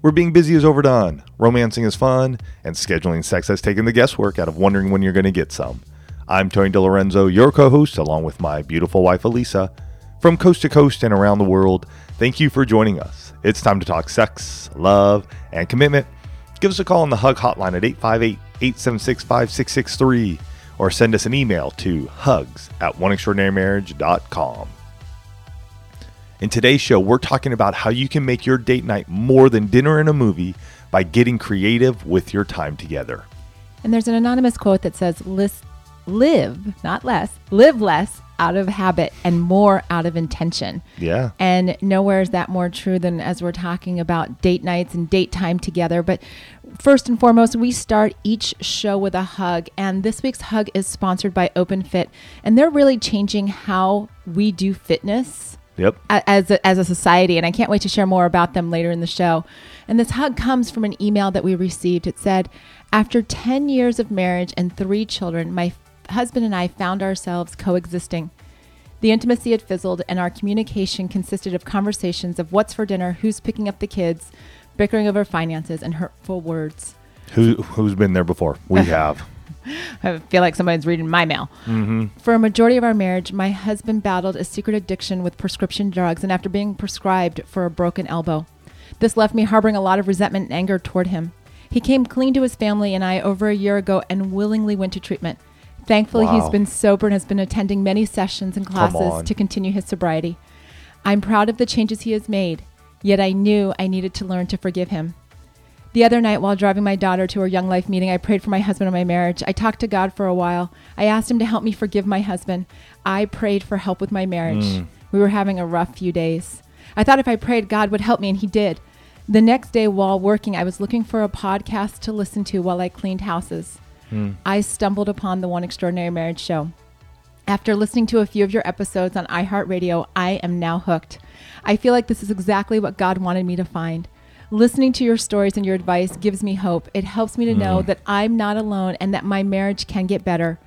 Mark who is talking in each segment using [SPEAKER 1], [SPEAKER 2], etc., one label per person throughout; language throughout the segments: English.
[SPEAKER 1] where being busy is overdone, romancing is fun, and scheduling sex has taken the guesswork out of wondering when you're going to get some. I'm Tony DiLorenzo, your co host, along with my beautiful wife, Alisa. From coast to coast and around the world, thank you for joining us. It's time to talk sex, love, and commitment. Give us a call on the HUG hotline at 858 876 5663 or send us an email to hugs at oneextraordinarymarriage.com. In today's show, we're talking about how you can make your date night more than dinner and a movie by getting creative with your time together.
[SPEAKER 2] And there's an anonymous quote that says, live, not less, live less out of habit and more out of intention.
[SPEAKER 1] Yeah.
[SPEAKER 2] And nowhere is that more true than as we're talking about date nights and date time together. But first and foremost, we start each show with a hug. And this week's hug is sponsored by OpenFit. And they're really changing how we do fitness
[SPEAKER 1] Yep.
[SPEAKER 2] As a, as a society, and I can't wait to share more about them later in the show. And this hug comes from an email that we received. It said, "After 10 years of marriage and 3 children, my husband and I found ourselves coexisting. The intimacy had fizzled, and our communication consisted of conversations of what's for dinner, who's picking up the kids, bickering over finances, and hurtful words."
[SPEAKER 1] Who who's been there before? We have.
[SPEAKER 2] I feel like somebody's reading my mail.
[SPEAKER 1] Mm-hmm.
[SPEAKER 2] For a majority of our marriage, my husband battled a secret addiction with prescription drugs and after being prescribed for a broken elbow. This left me harboring a lot of resentment and anger toward him. He came clean to his family and I over a year ago and willingly went to treatment. Thankfully, wow. he's been sober and has been attending many sessions and classes to continue his sobriety. I'm proud of the changes he has made, yet I knew I needed to learn to forgive him. The other night, while driving my daughter to her Young Life meeting, I prayed for my husband and my marriage. I talked to God for a while. I asked Him to help me forgive my husband. I prayed for help with my marriage. Mm. We were having a rough few days. I thought if I prayed, God would help me, and He did. The next day, while working, I was looking for a podcast to listen to while I cleaned houses. Mm. I stumbled upon the One Extraordinary Marriage Show. After listening to a few of your episodes on iHeartRadio, I am now hooked. I feel like this is exactly what God wanted me to find. Listening to your stories and your advice gives me hope. It helps me to know mm. that I'm not alone and that my marriage can get better.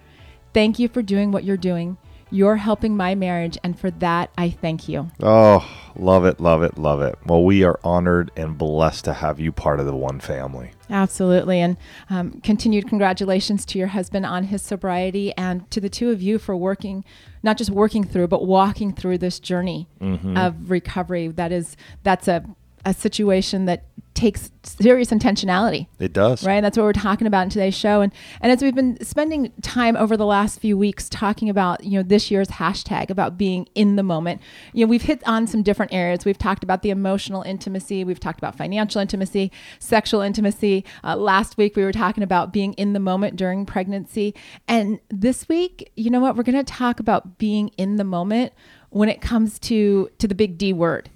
[SPEAKER 2] Thank you for doing what you're doing. You're helping my marriage, and for that, I thank you.
[SPEAKER 1] Oh, love it, love it, love it. Well, we are honored and blessed to have you part of the one family.
[SPEAKER 2] Absolutely. And um, continued congratulations to your husband on his sobriety and to the two of you for working, not just working through, but walking through this journey mm-hmm. of recovery. That is, that's a a situation that takes serious intentionality.
[SPEAKER 1] It does.
[SPEAKER 2] Right? And That's what we're talking about in today's show. And and as we've been spending time over the last few weeks talking about, you know, this year's hashtag about being in the moment, you know, we've hit on some different areas. We've talked about the emotional intimacy, we've talked about financial intimacy, sexual intimacy. Uh, last week we were talking about being in the moment during pregnancy. And this week, you know what, we're going to talk about being in the moment when it comes to to the big D word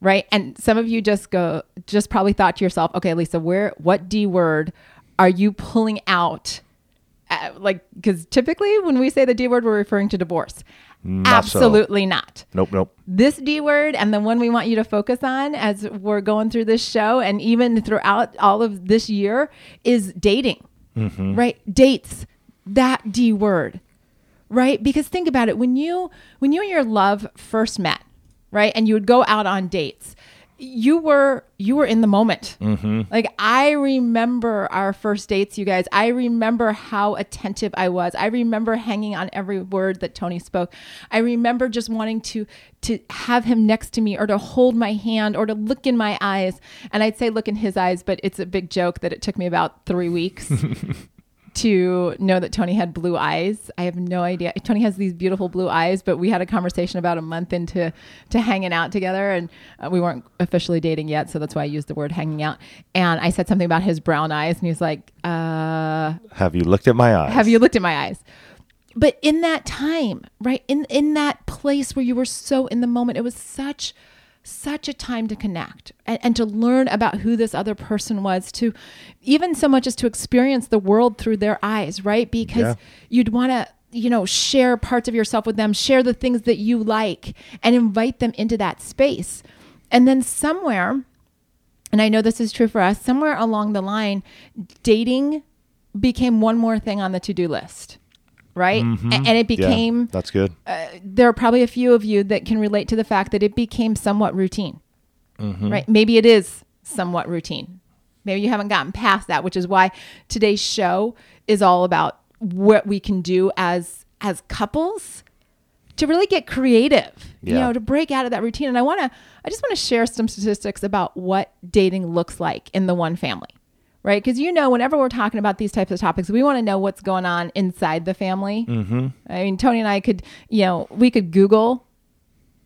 [SPEAKER 2] right? And some of you just go, just probably thought to yourself, okay, Lisa, where, what D word are you pulling out? Uh, like, because typically when we say the D word, we're referring to divorce. Not Absolutely
[SPEAKER 1] so.
[SPEAKER 2] not.
[SPEAKER 1] Nope, nope.
[SPEAKER 2] This D word and the one we want you to focus on as we're going through this show and even throughout all of this year is dating, mm-hmm. right? Dates, that D word, right? Because think about it when you when you and your love first met, right? And you would go out on dates. You were you were in the moment. Mm-hmm. Like I remember our first dates, you guys. I remember how attentive I was. I remember hanging on every word that Tony spoke. I remember just wanting to to have him next to me or to hold my hand or to look in my eyes. And I'd say look in his eyes, but it's a big joke that it took me about three weeks to know that Tony had blue eyes. I have no idea. Tony has these beautiful blue eyes, but we had a conversation about a month into to hanging out together, and uh, we weren't officially dating yet, so that's why I used the word hanging out. And I said something about his brown eyes, and he was like, uh,
[SPEAKER 1] "Have you looked at my eyes?
[SPEAKER 2] Have you looked at my eyes?" But in that time, right in in that place where you were so in the moment, it was such such a time to connect and, and to learn about who this other person was, to even so much as to experience the world through their eyes, right? Because
[SPEAKER 1] Yeah.
[SPEAKER 2] you'd want to you know share parts of yourself with them share the things that you like and invite them into that space and then somewhere and i know this is true for us somewhere along the line dating became one more thing on the to-do list right A- mm-hmm. and it became
[SPEAKER 1] yeah, that's good.
[SPEAKER 2] Uh, there are probably a few of you that can relate to the fact that it became somewhat routine. Mm-hmm. Right? Maybe it is somewhat routine. Maybe you haven't gotten past that, which is why today's show is all about what we can do as as couples to really get creative. You know, to break out of that routine. And I want to I just want to share some statistics about what dating looks like in the one family. Right? Because you know, whenever we're talking about these types of topics, we want to know what's going on inside the family. Mm-hmm. I mean, Tony and I could, you know, we could Google,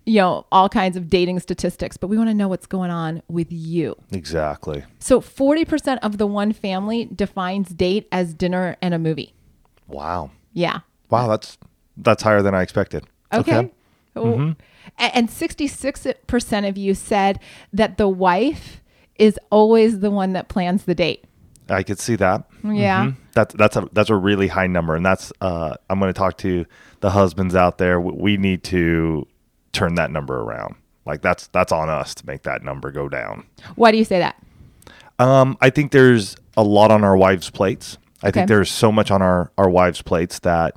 [SPEAKER 2] you know, all kinds of dating statistics, but we want to know what's going on with you.
[SPEAKER 1] Exactly.
[SPEAKER 2] So, 40% of the one family defines date as dinner and a movie.
[SPEAKER 1] Wow.
[SPEAKER 2] Yeah.
[SPEAKER 1] Wow, that's that's higher than I expected.
[SPEAKER 2] Okay. Oh. A- And 66% of you said that the wife is always the one that plans the date.
[SPEAKER 1] I could see that.
[SPEAKER 2] Yeah.
[SPEAKER 1] Mhm. That's that's a that's a really high number, and that's uh, I'm going to talk to the husbands out there. We need to turn that number around. Like that's that's on us to make that number go down.
[SPEAKER 2] Why do you say that?
[SPEAKER 1] Um, I think there's a lot on our wives' plates. I
[SPEAKER 2] Okay.
[SPEAKER 1] think there's so much on our our wives' plates that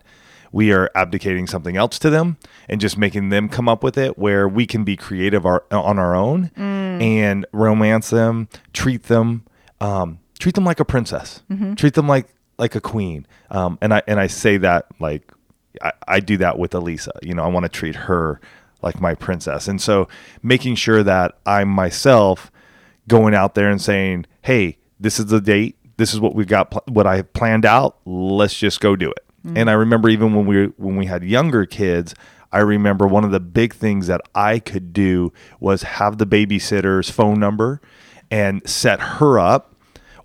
[SPEAKER 1] we are abdicating something else to them and just making them come up with it where we can be creative our, on our own and romance them, treat them, um, treat them like a princess, treat them like like a queen. Um, and I and I say that like I, I do that with Alisa. You know, I want to treat her like my princess, and so making sure that I'm myself going out there and saying, "Hey, this is the date. This is what we've got. Pl- what I have planned out. Let's just go do it." And I remember even when we when we had younger kids, I remember one of the big things that I could do was have the babysitter's phone number and set her up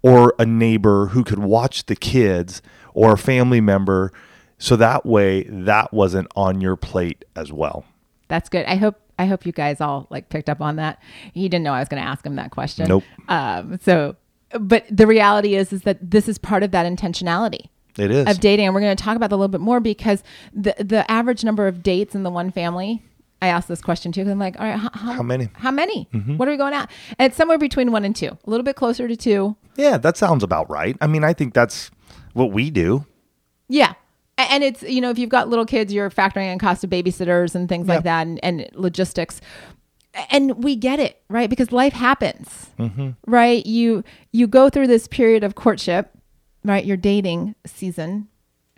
[SPEAKER 1] or a neighbor who could watch the kids or a family member so that way that wasn't on your plate as well.
[SPEAKER 2] That's good. I hope I hope you guys all like picked up on that. He didn't know I was going to ask him that question.
[SPEAKER 1] Nope.
[SPEAKER 2] Um, so, but the reality is, is that this is part of that intentionality
[SPEAKER 1] It is.
[SPEAKER 2] of dating, and we're going to talk about that a little bit more because the the average number of dates in the one family. I asked this question too because I'm like, all right, how, how,
[SPEAKER 1] How many?
[SPEAKER 2] How many? Mm-hmm. What are we going at? And it's somewhere between one and two, a little bit closer to two.
[SPEAKER 1] yeah, that sounds about right. I mean, I think that's what we do.
[SPEAKER 2] Yeah. And it's, you know, if you've got little kids, you're factoring in cost of babysitters and things
[SPEAKER 1] Yep.
[SPEAKER 2] like that and, and logistics. And we get it, right? Because life happens, mm-hmm. right? You you go through this period of courtship, right? Your dating season,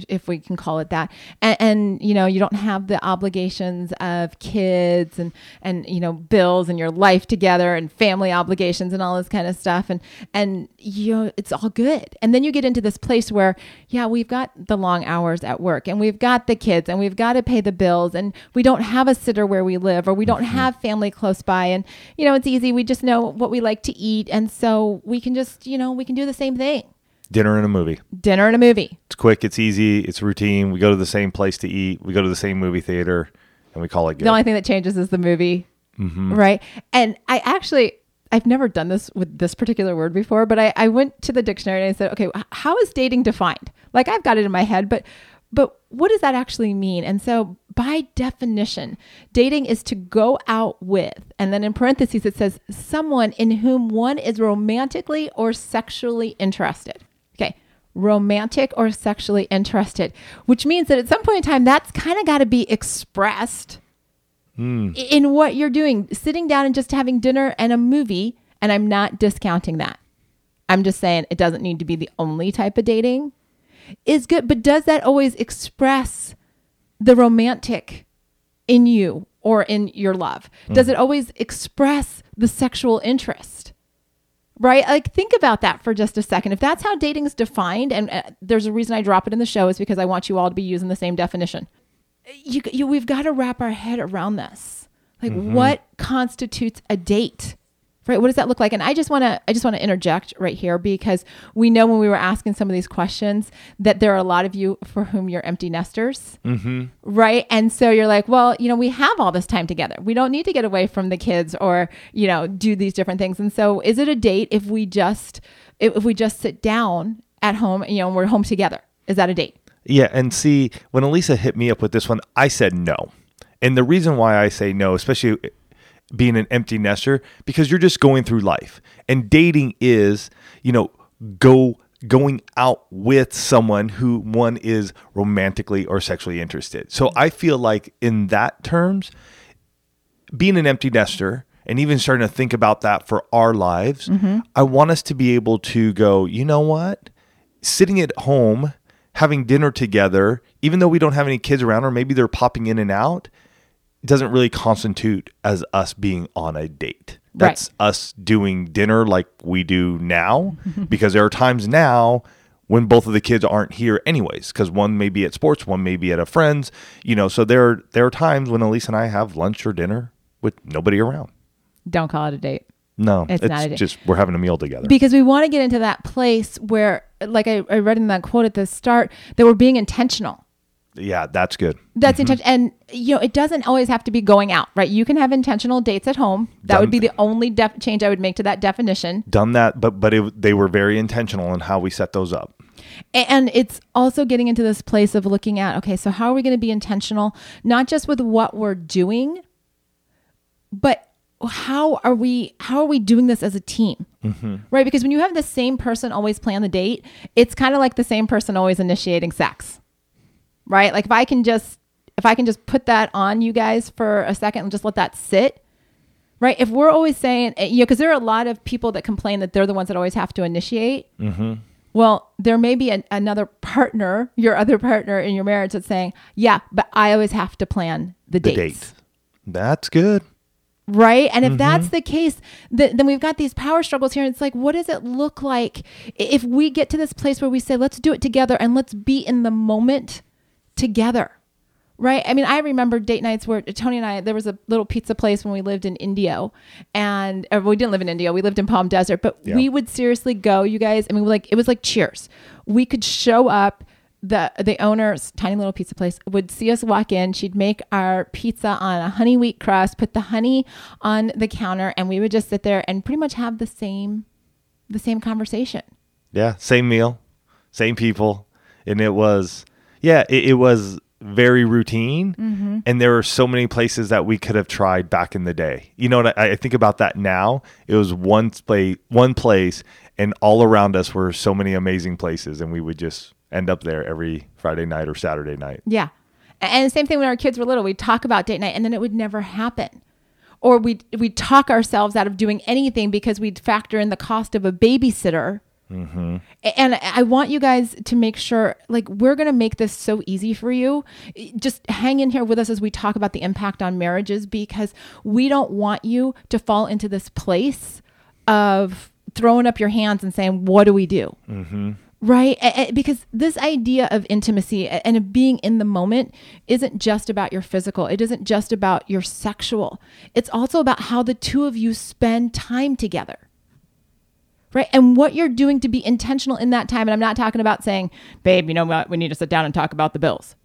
[SPEAKER 2] if we can call it that, and, and you know you don't have the obligations of kids and and you know bills and your life together and family obligations and all this kind of stuff, and and you know it's all good. And then you get into this place where yeah, we've got the long hours at work and we've got the kids and we've got to pay the bills and we don't have a sitter where we live or we don't mm-hmm. have family close by and you know it's easy. We just know what we like to eat and so we can just you know we can do the same thing.
[SPEAKER 1] Dinner and a movie.
[SPEAKER 2] Dinner and a movie.
[SPEAKER 1] It's quick, it's easy, it's routine. We go to the same place to eat. We go to the same movie theater and we call it good.
[SPEAKER 2] The only thing that changes is the movie, mm-hmm. right? And I actually, I've never done this with this particular word before, but I, I went to the dictionary and I said, okay, how is dating defined? Like I've got it in my head, but but what does that actually mean? And so, by definition, dating is to go out with, and then in parentheses it says someone in whom one is romantically or sexually interested. Romantic or sexually interested, which means that at some point in time, that's kind of got to be expressed hmm. in what you're doing. Sitting down and just having dinner and a movie, and I'm not discounting that. I'm just saying it doesn't need to be the only type of dating. Is good, but does that always express the romantic in you or in your love? Hmm. Does it always express the sexual interest? Right? Like, think about that for just a second. If that's how dating is defined, and uh, there's a reason I drop it in the show, is because I want you all to be using the same definition. You, you we've got to wrap our head around this. Like, what constitutes a date right what does that look like? And i just want to i just want to interject right here because we know when we were asking some of these questions that there are a lot of you for whom you're empty nesters. Mm-hmm. right? And so you're like well you know we have all this time together. We don't need to get away from the kids or you know do these different things. And so is it a date if we just if we just sit down at home you know and we're home together? Is that a date?
[SPEAKER 1] Yeah, and see, when Alisa hit me up with this one, I said no. And the reason why I say no, especially being an empty nester, because you're just going through life. And dating is, you know, go going out with someone who one is romantically or sexually interested. So I feel like in that terms, being an empty nester and even starting to think about that for our lives, mm-hmm. I want us to be able to go, you know what? Sitting at home, having dinner together, even though we don't have any kids around or maybe they're popping in and out, doesn't really constitute as us being on a date.
[SPEAKER 2] Right.
[SPEAKER 1] That's us doing dinner like we do now because there are times now when both of the kids aren't here anyways because one may be at sports one may be at a friend's you know so there there are times when elise and i have lunch or dinner with nobody around
[SPEAKER 2] don't call it a date
[SPEAKER 1] no
[SPEAKER 2] It's
[SPEAKER 1] it's,
[SPEAKER 2] not a date.
[SPEAKER 1] just we're having a meal together
[SPEAKER 2] because we want to get into that place where like I, I read in that quote at the start that we're being intentional
[SPEAKER 1] yeah that's good.
[SPEAKER 2] That's mm-hmm. intentional and you know it doesn't always have to be going out right? You can have intentional dates at home. That would be the only def- change i would make to that definition.
[SPEAKER 1] Done that but but it, they were very intentional in how we set those up.
[SPEAKER 2] And it's also getting into this place of looking at okay so how are we going to be intentional not just with what we're doing but how are we how are we doing this as a team? Mm-hmm. Right because when you have the same person always plan the date it's kind of like the same person always initiating sex right like if i can just if i can just put that on you guys for a second and just let that sit right if we're always saying eh, you know because there are a lot of people that complain that they're the ones that always have to initiate well, there may be an, another partner, your other partner in your marriage that's saying, yeah, but I always have to plan the,
[SPEAKER 1] the
[SPEAKER 2] dates.
[SPEAKER 1] date that's good
[SPEAKER 2] Right. And if that's the case, th- then we've got these power struggles here. And it's like, what does it look like if we get to this place where we say, let's do it together and let's be in the moment together? Right. I mean, I remember date nights where Tony and I, there was a little pizza place when we lived in Indio and we didn't live in Indio. We lived in Palm Desert, but
[SPEAKER 1] Yeah.
[SPEAKER 2] we would seriously go, you guys. I mean, like, it was like cheers. We could show up the the owner's tiny little pizza place would see us walk in. She'd make our pizza on a honey wheat crust, put the honey on the counter, and we would just sit there and pretty much have the same the same conversation.
[SPEAKER 1] Yeah, same meal, same people, and it was yeah, it, it was very routine. Mm-hmm. And there were so many places that we could have tried back in the day. You know what? I, I think about that now. It was one place, one place, and all around us were so many amazing places, and we would just end up there every Friday night or Saturday night.
[SPEAKER 2] Yeah. And the same thing when our kids were little, we'd talk about date night and then it would never happen. Or we'd, we'd talk ourselves out of doing anything because we'd factor in the cost of a babysitter. Mm-hmm. A- And I want you guys to make sure, like, we're going to make this so easy for you. Just hang in here with us as we talk about the impact on marriages because we don't want you to fall into this place of throwing up your hands and saying, What do we do? Mm-hmm. Right. A- a- Because this idea of intimacy and of being in the moment isn't just about your physical, it isn't just about your sexual. It's also about how the two of you spend time together. Right. And what you're doing to be intentional in that time. And I'm not talking about saying, babe, you know what? We need to sit down and talk about the bills.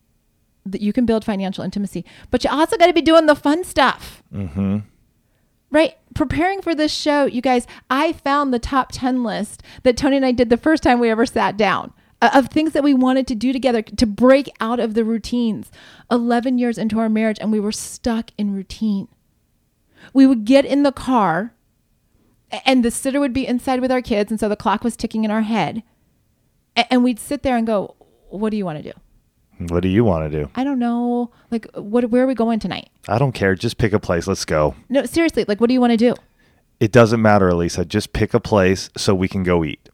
[SPEAKER 2] That you can build financial intimacy, but you also got to be doing the fun stuff. Right. Preparing for this show, you guys, I found the top 10 list that Tony and I did the first time we ever sat down uh, of things that we wanted to do together to break out of the routines. 11 years into our marriage, and we were stuck in routine. We would get in the car, and the sitter would be inside with our kids, and so the clock was ticking in our head. And we'd sit there and go, What do you want to do?
[SPEAKER 1] What do you want to do?
[SPEAKER 2] I don't know. Like, what, where are we going tonight?
[SPEAKER 1] I don't care. Just pick a place. Let's go.
[SPEAKER 2] No, seriously, like, what do you want to do?
[SPEAKER 1] It doesn't matter, Alisa. Just pick a place so we can go eat.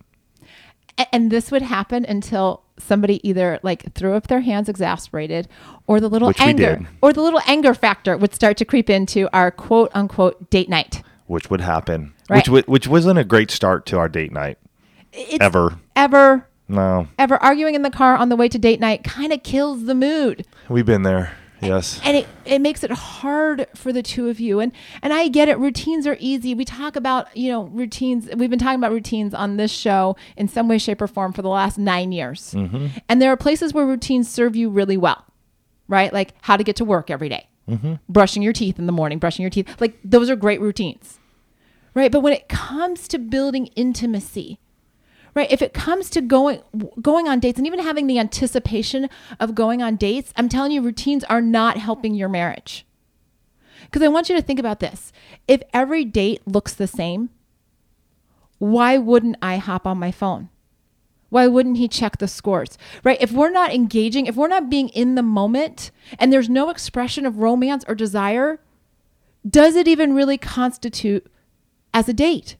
[SPEAKER 2] And this would happen until somebody either like threw up their hands exasperated or the little
[SPEAKER 1] Which
[SPEAKER 2] anger or the little anger factor would start to creep into our quote unquote date night
[SPEAKER 1] which would happen,
[SPEAKER 2] Right.
[SPEAKER 1] which w- which wasn't a great start to our date night
[SPEAKER 2] it's
[SPEAKER 1] ever.
[SPEAKER 2] ever.
[SPEAKER 1] No,
[SPEAKER 2] ever. Arguing in the car on the way to date night kind of kills the mood.
[SPEAKER 1] We've been there. Yes.
[SPEAKER 2] and it, it makes it hard for the two of you. And and i get it. Routines are easy. We talk about you know routines. We've been talking about routines on this show in some way shape or form for the last nine years. Mm-hmm. And there are places where routines serve you really well right? Like how to get to work every day. Mm-hmm. brushing your teeth in the morning brushing your teeth. Like those are great routines right? But when it comes to building intimacy right if it comes to going going on dates and even having the anticipation of going on dates i'm telling you routines are not helping your marriage. Because i want you to think about this. If every date looks the same why wouldn't i hop on my phone why wouldn't he check the scores right if we're not engaging if we're not being in the moment and there's no expression of romance or desire does it even really constitute as a date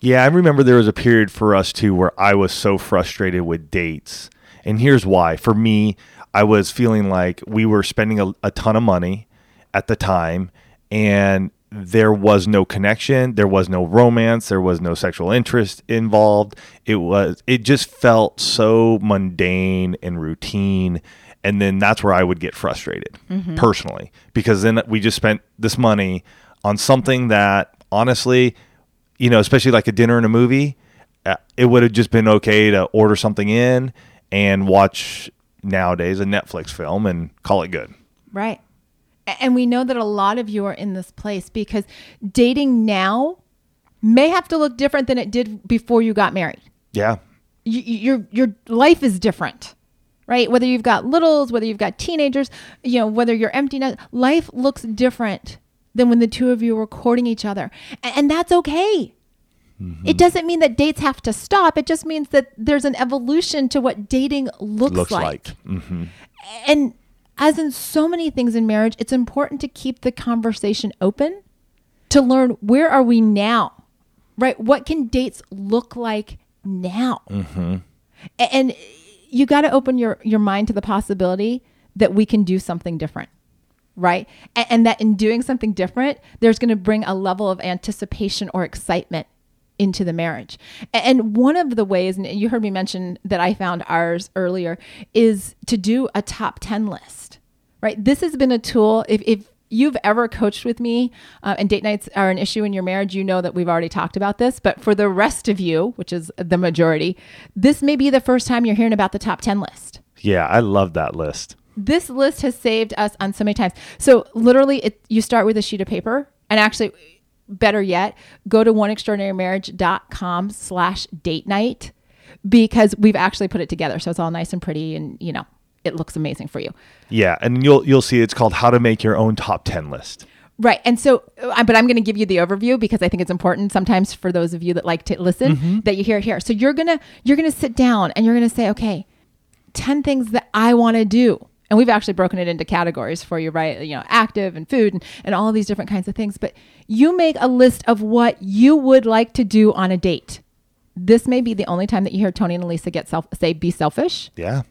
[SPEAKER 1] Yeah, I remember there was a period for us too where I was so frustrated with dates. And here's why. For me, I was feeling like we were spending a, a ton of money at the time and there was no connection, there was no romance, there was no sexual interest involved. It was it just felt so mundane and routine and then that's where I would get frustrated personally because then we just spent this money on something that honestly you know, especially like a dinner and a movie, uh, it would have just been okay to order something in and watch nowadays a Netflix film and call it good.
[SPEAKER 2] Right. And we know that a lot of you are in this place because dating now may have to look different than it did before you got married.
[SPEAKER 1] Yeah.
[SPEAKER 2] Y- y- your your life is different. Right? Whether you've got littles, whether you've got teenagers, you know, whether you're empty net, life looks different than when the two of you were courting each other. A- And, that's okay. It doesn't mean that dates have to stop. It just means that there's an evolution to what dating looks,
[SPEAKER 1] Looks
[SPEAKER 2] like.
[SPEAKER 1] like. hmm
[SPEAKER 2] and as in so many things in marriage, it's important to keep the conversation open to learn where are we now, right? What can dates look like now? Mm-hmm. A- And you got to open your, your mind to the possibility that we can do something different, right? A- And, that in doing something different, there's going to bring a level of anticipation or excitement into the marriage. A- And one of the ways, and you heard me mention that I found ours earlier, is to do a top 10 list, right? This has been a tool. If, if you've ever coached with me uh, and date nights are an issue in your marriage, you know that we've already talked about this. But for the rest of you, which is the majority, this may be the first time you're hearing about the top 10 list
[SPEAKER 1] Yeah, I love that list.
[SPEAKER 2] this list has saved us on so many times. So literally, it, you start with a sheet of paper, and actually, better yet, go to oneextraordinarymarriage.com slash date night because we've actually put it together. So it's all nice and pretty, and you know, it looks amazing for you.
[SPEAKER 1] Yeah, and you'll you'll see it's called how to make your own top 10 list.
[SPEAKER 2] Right. And so, uh, but I'm going to give you the overview because I think it's important sometimes for those of you that like to listen that you hear it here. So you're going to, you're going to sit down and you're going to say, okay, 10 things that I want to do. And we've actually broken it into categories for you, right? You know, active and food and, and all of these different kinds of things. But you make a list of what you would like to do on a date. This may be the only time that you hear Tony and Alisa get self say be selfish.
[SPEAKER 1] Yeah.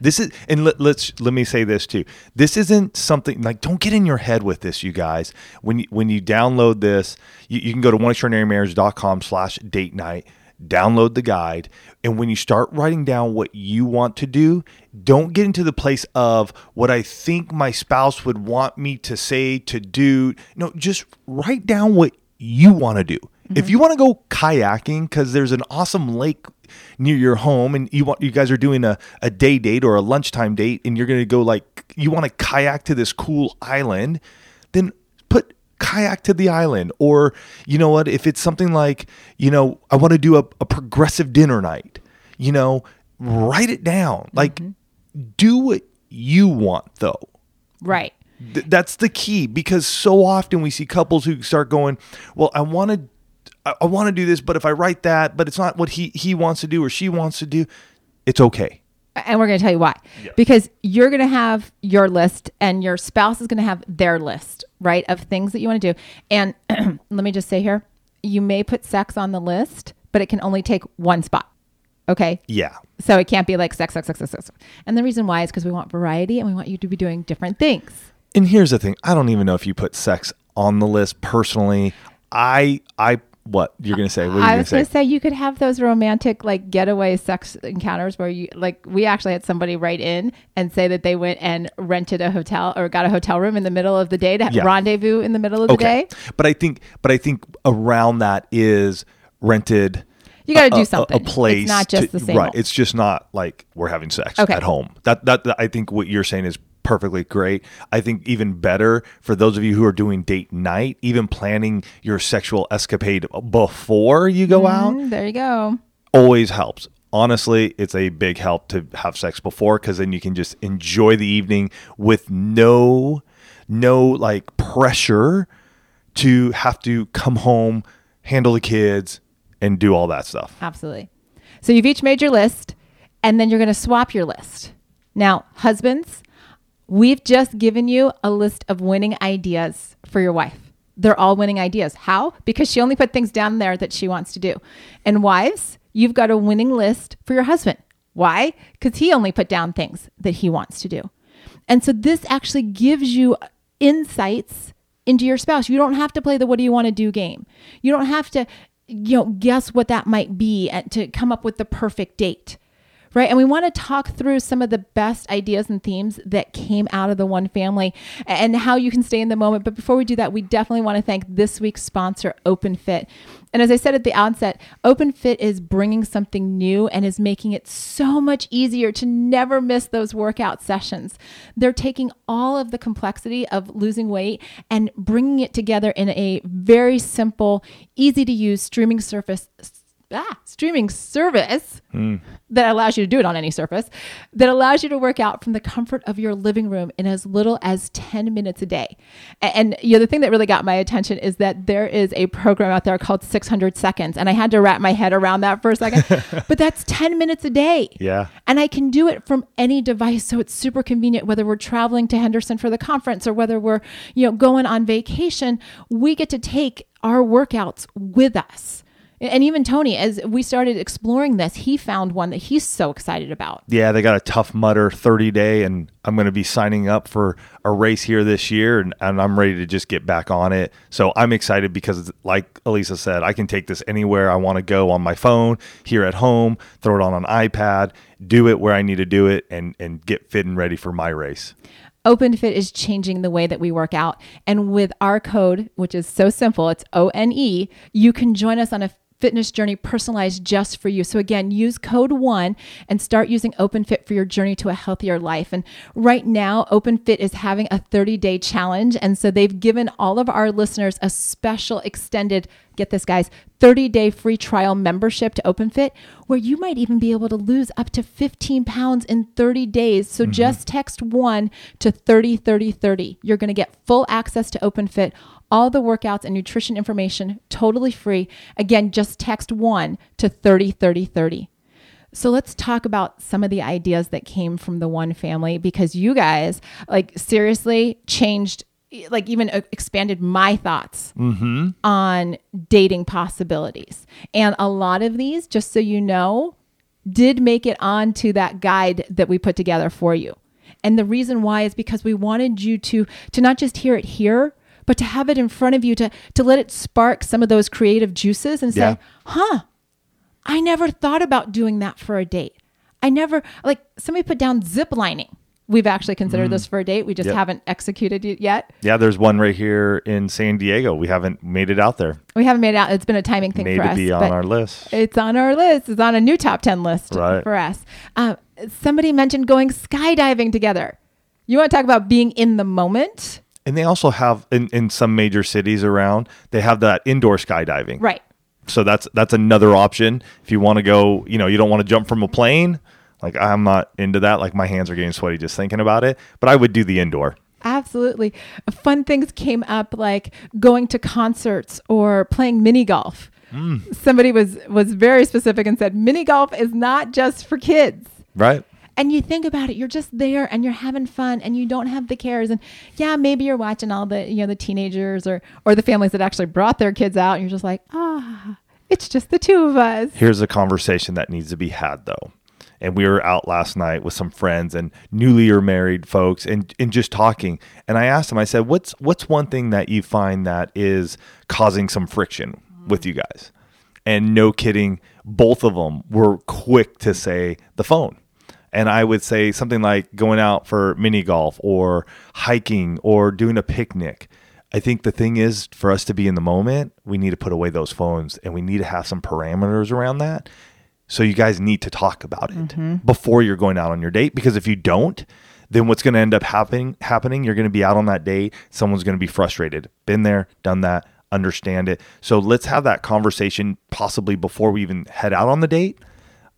[SPEAKER 1] This is and let, let's let me say this too. This isn't something like don't get in your head with this, you guys. When you when you download this, you, you can go to oneextraordinarymarriage.com slash date night, download the guide, and when you start writing down what you want to do, don't get into the place of what I think my spouse would want me to say to do. No, just write down what you want to do. If mm-hmm. you want to go kayaking because there's an awesome lake near your home and you want you guys are doing a, a day date or a lunchtime date and you're going to go like you want to kayak to this cool island, then put kayak to the island or you know what if it's something like you know I want to do a, a progressive dinner night, you know, write it down. Mm-hmm. Like do what you want though.
[SPEAKER 2] Right.
[SPEAKER 1] Th- that's the key because so often we see couples who start going, "Well, I want to, I, I want to do this, but if I write that, but it's not what he he wants to do or she wants to do, it's okay."
[SPEAKER 2] And we're going to tell you why. Because you're going to have your list and your spouse is going to have their list, right, of things that you want to do. And let me just say here, you may put sex on the list, but it can only take one spot. Okay?
[SPEAKER 1] Yeah,
[SPEAKER 2] So it can't be like sex, sex, sex, sex, sex. And the reason why is because we want variety and we want you to be doing different things.
[SPEAKER 1] and here's the thing: I don't even know if you put sex on the list personally. I I what you're gonna say? What
[SPEAKER 2] I
[SPEAKER 1] gonna
[SPEAKER 2] was
[SPEAKER 1] say?
[SPEAKER 2] going to say you could have those romantic like getaway sex encounters where you like we actually had somebody write in and say that they went and rented a hotel or got a hotel room in the middle of the day to
[SPEAKER 1] Yeah.
[SPEAKER 2] rendezvous in the middle of the day.
[SPEAKER 1] But I think, but I think around that is rented.
[SPEAKER 2] You gotta
[SPEAKER 1] a-
[SPEAKER 2] do something.
[SPEAKER 1] A,
[SPEAKER 2] It's
[SPEAKER 1] place,
[SPEAKER 2] not just
[SPEAKER 1] to-
[SPEAKER 2] the same
[SPEAKER 1] Right.
[SPEAKER 2] old.
[SPEAKER 1] It's just not like we're having sex
[SPEAKER 2] Okay.
[SPEAKER 1] at home. That, that that I think what you're saying is perfectly great. I think even better for those of you who are doing date night, even planning your sexual escapade before you go out
[SPEAKER 2] Mm, there you go.
[SPEAKER 1] always helps. Honestly, it's a big help to have sex before because then you can just enjoy the evening with no, no like pressure to have to come home, handle the kids, and do all that stuff.
[SPEAKER 2] Absolutely. So you've each made your list, and then you're going to swap your list. Now, husbands, we've just given you a list of winning ideas for your wife. They're all winning ideas. How? Because she only put things down there that she wants to do. And wives, you've got a winning list for your husband. Why? Because he only put down things that he wants to do. And so this actually gives you insights into your spouse. You don't have to play the what do you want to do game. You don't have to you know guess what that might be to come up with the perfect date. Right? And we want to talk through some of the best ideas and themes that came out of the one family and how you can stay in the moment. But before we do that, we definitely want to thank this week's sponsor, OpenFit. And as I said at the outset, OpenFit is bringing something new and is making it so much easier to never miss those workout sessions. They're taking all of the complexity of losing weight and bringing it together in a very simple, easy to use streaming surface ah, streaming service that allows you to do it on any surface that allows you to work out from the comfort of your living room in as little as 10 minutes a day. A- And, you know, the thing that really got my attention is that there is a program out there called 600 seconds. And I had to wrap my head around that for a second, but that's 10 minutes a day.
[SPEAKER 1] Yeah.
[SPEAKER 2] And I can do it from any device. So it's super convenient, whether we're traveling to Henderson for the conference or whether we're, you know, going on vacation, we get to take our workouts with us. And even Tony, as we started exploring this, he found one that he's so excited about.
[SPEAKER 1] Yeah, they got a Tough Mudder 30 day, and I'm going to be signing up for a race here this year, and, and I'm ready to just get back on it. So I'm excited because, like Alisa said, I can take this anywhere I want to go on my phone, here at home, throw it on an iPad, do it where I need to do it, and, and get fit and ready for my race.
[SPEAKER 2] Open Fit is changing the way that we work out. And with our code, which is so simple, it's O N E, you can join us on a fitness journey personalized just for you. So again, use code 1 and start using OpenFit for your journey to a healthier life. And right now, OpenFit is having a 30-day challenge and so they've given all of our listeners a special extended get this guys 30-day free trial membership to OpenFit where you might even be able to lose up to 15 pounds in 30 days. So mm-hmm. just text 1 to 30 30 30. You're going to get full access to OpenFit all the workouts and nutrition information totally free. Again, just text 1 to 30 30 30. So let's talk about some of the ideas that came from the one family because you guys like seriously changed like even uh, expanded my thoughts on dating possibilities. And a lot of these, just so you know, did make it onto that guide that we put together for you. And the reason why is because we wanted you to to not just hear it here, but to have it in front of you to to let it spark some of those creative juices and say,
[SPEAKER 1] Yeah.
[SPEAKER 2] "Huh, I never thought about doing that for a date. I never like somebody put down zip lining. We've actually considered this for a date. We just
[SPEAKER 1] Yep.
[SPEAKER 2] haven't executed it yet.
[SPEAKER 1] Yeah, there's one right here in San Diego. We haven't made it out there.
[SPEAKER 2] We haven't made it out. It's been a timing thing
[SPEAKER 1] Made
[SPEAKER 2] for
[SPEAKER 1] to
[SPEAKER 2] us.
[SPEAKER 1] be on our list.
[SPEAKER 2] It's on our list. It's on a new top 10 list
[SPEAKER 1] Right.
[SPEAKER 2] for us. Uh, somebody mentioned going skydiving together. You want to talk about being in the moment?
[SPEAKER 1] And they also have in, in some major cities around, they have that indoor skydiving.
[SPEAKER 2] Right.
[SPEAKER 1] So that's that's another option. If you want to go, you know, you don't want to jump from a plane. Like I'm not into that. Like my hands are getting sweaty just thinking about it. But I would do the indoor.
[SPEAKER 2] Absolutely. Fun things came up like going to concerts or playing mini golf. Mm. Somebody was was very specific and said mini golf is not just for kids.
[SPEAKER 1] Right?
[SPEAKER 2] And you think about it, you're just there and you're having fun and you don't have the cares. And yeah, maybe you're watching all the, you know, the teenagers or or the families that actually brought their kids out and you're just like, ah, it's just the two of us.
[SPEAKER 1] Here's a conversation that needs to be had though. And we were out last night with some friends and newly married folks and, and just talking. And I asked them, I said, What's what's one thing that you find that is causing some friction with you guys. And no kidding, both of them were quick to say the phone. And I would say something like going out for mini golf or hiking or doing a picnic. I think the thing is for us to be in the moment, we need to put away those phones and we need to have some parameters around that. So you guys need to talk about it before you're going out on your date because if you don't, then what's going to end up happening happening you're going to be out on that date, someone's going to be frustrated. Been there, done that, understand it. So let's have that conversation possibly before we even head out on the date.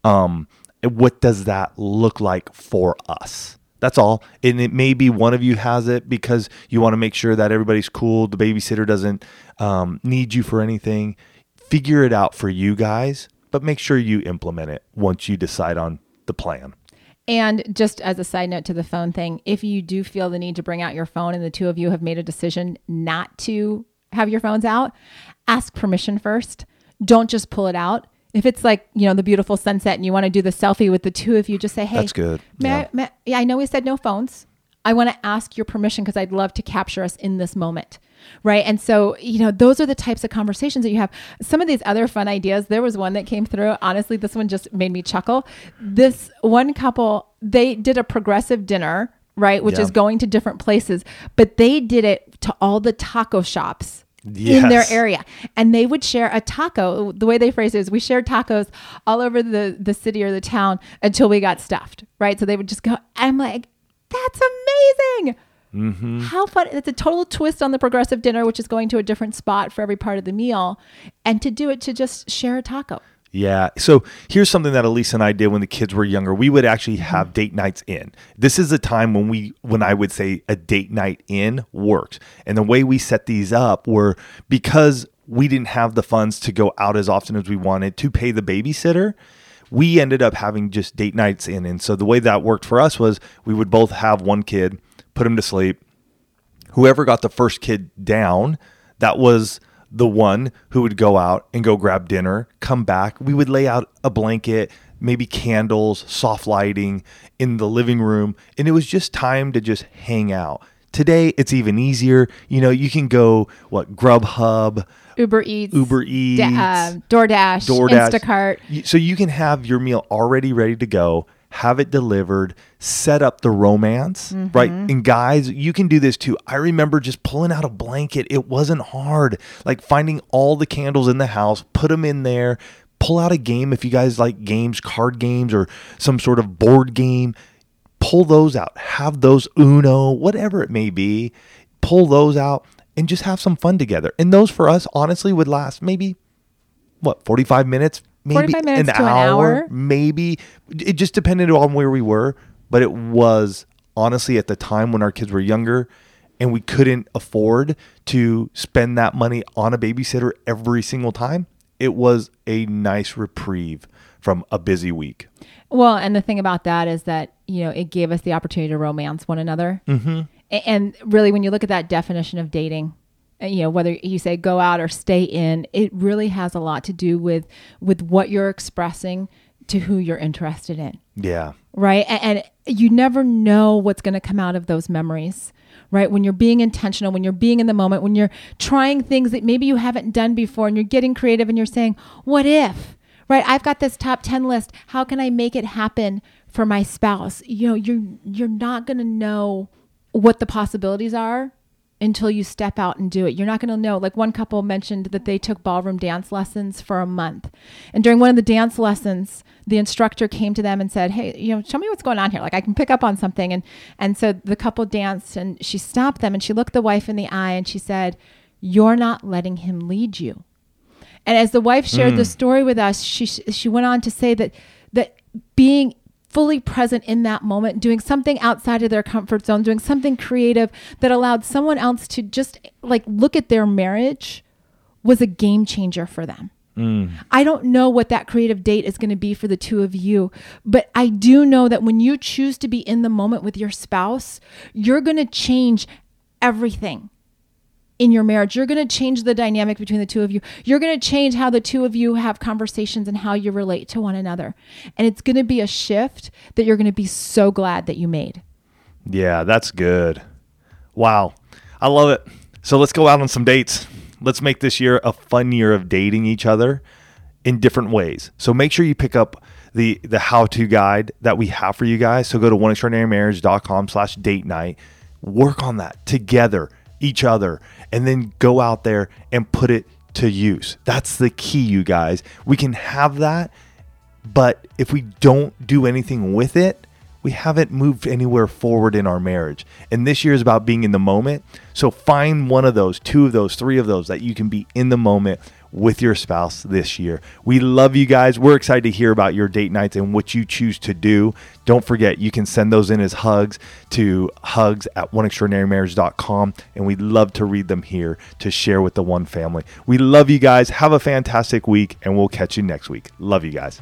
[SPEAKER 1] Um what does that look like for us? That's all. And it may be one of you has it because you want to make sure that everybody's cool. The babysitter doesn't um, need you for anything. Figure it out for you guys, but make sure you implement it once you decide on the plan.
[SPEAKER 2] And just as a side note to the phone thing, if you do feel the need to bring out your phone and the two of you have made a decision not to have your phones out, ask permission first. Don't just pull it out. If it's like, you know, the beautiful sunset and you want to do the selfie with the two of you, just say, hey,
[SPEAKER 1] That's good.
[SPEAKER 2] May
[SPEAKER 1] Yeah.
[SPEAKER 2] I, may, yeah, I know we said no phones. I want to ask your permission because I'd love to capture us in this moment. Right. And so, you know, those are the types of conversations that you have. Some of these other fun ideas, there was one that came through. Honestly, this one just made me chuckle. This one couple, they did a progressive dinner, right? Which
[SPEAKER 1] Yeah.
[SPEAKER 2] is going to different places, but they did it to all the taco shops in their area. And they would share a taco. The way they phrase it is we shared tacos all over the the city or the town until we got stuffed right? So they would just go i'm like that's amazing.
[SPEAKER 1] Mm-hmm.
[SPEAKER 2] how fun. It's a total twist on the progressive dinner which is going to a different spot for every part of the meal and to do it to just share a taco
[SPEAKER 1] Yeah. So here's something that Elise and I did when the kids were younger. We would actually mm-hmm. have date nights in. This is a time when we when I would say a date night in works. And the way we set these up were because we didn't have the funds to go out as often as we wanted to pay the babysitter. We ended up having just date nights in. And so the way that worked for us was we would both have one kid, put him to sleep, whoever got the first kid down, that was the one who would go out and go grab dinner, come back. We would lay out a blanket, maybe candles, soft lighting in the living room, and it was just time to just hang out. Today, it's even easier. You know, you can go, what, Grubhub,
[SPEAKER 2] uber eats
[SPEAKER 1] Uber Eats,
[SPEAKER 2] da- uh, doordash,
[SPEAKER 1] DoorDash.
[SPEAKER 2] instacart
[SPEAKER 1] So you can have your meal already ready to go, have it delivered, set up the romance,
[SPEAKER 2] Mm-hmm.
[SPEAKER 1] right? And guys, you can do this too. I remember just pulling out a blanket. It wasn't hard. Like finding all the candles in the house, put them in there, pull out a game if you guys like games, card games, or some sort of board game. Pull those out. Have those Uno, whatever it may be. Pull those out and just have some fun together. And those for us, honestly, would last maybe what 45 minutes maybe
[SPEAKER 2] 45 minutes to an hour.
[SPEAKER 1] maybe it just depended on where we were but it was honestly at the time when our kids were younger and we couldn't afford to spend that money on a babysitter every single time it was a nice reprieve from a busy week
[SPEAKER 2] Well, and the thing about that is that, you know, it gave us the opportunity to romance one another. Mm-hmm. And really, when you look at that definition of dating, Uh, you know, whether you say go out or stay in, it really has a lot to do with with what you're expressing to who you're interested in
[SPEAKER 1] yeah
[SPEAKER 2] right? And, and you never know what's going to come out of those memories, right? When you're being intentional, when you're being in the moment, when you're trying things that maybe you haven't done before and you're getting creative and you're saying, what if, right? I've got this top 10 list. How can I make it happen for my spouse? You know, you're, you're not going to know what the possibilities are until you step out and do it. You're not going to know. Like one couple mentioned that they took ballroom dance lessons for a month. And during one of the dance lessons, the instructor came to them and said, "Hey, you know, show me what's going on here. Like I can pick up on something." And and so the couple danced and she stopped them and she looked the wife in the eye and she said, "You're not letting him lead you." And as the wife shared the hmm. story with us, she she went on to say that that being fully present in that moment, doing something outside of their comfort zone, doing something creative that allowed someone else to just like look at their marriage was a game changer for them. Mm. I don't know what that creative date is going to be for the two of you, but I do know that when you choose to be in the moment with your spouse, you're going to change everything in your marriage. You're going to change the dynamic between the two of you. You're going to change how the two of you have conversations and how you relate to one another. And it's going to be a shift that you're going to be so glad that you made.
[SPEAKER 1] Yeah, that's good. Wow. I love it. So let's go out on some dates. Let's make this year a fun year of dating each other in different ways. So make sure you pick up the the how-to guide that we have for you guys. So go to oneextraordinarymarriage.com slash date night. Work on that together, each other, and then go out there and put it to use. That's the key, you guys. We can have that, but if we don't do anything with it, we haven't moved anywhere forward in our marriage. And this year is about being in the moment. So find one of those, two of those, three of those that you can be in the moment with your spouse this year. We love you guys. We're excited to hear about your date nights and what you choose to do. Don't forget, you can send those in as hugs to hugs at oneextraordinarymarriage.com. And we'd love to read them here to share with the one family. We love you guys. Have a fantastic week, and we'll catch you next week. Love you guys.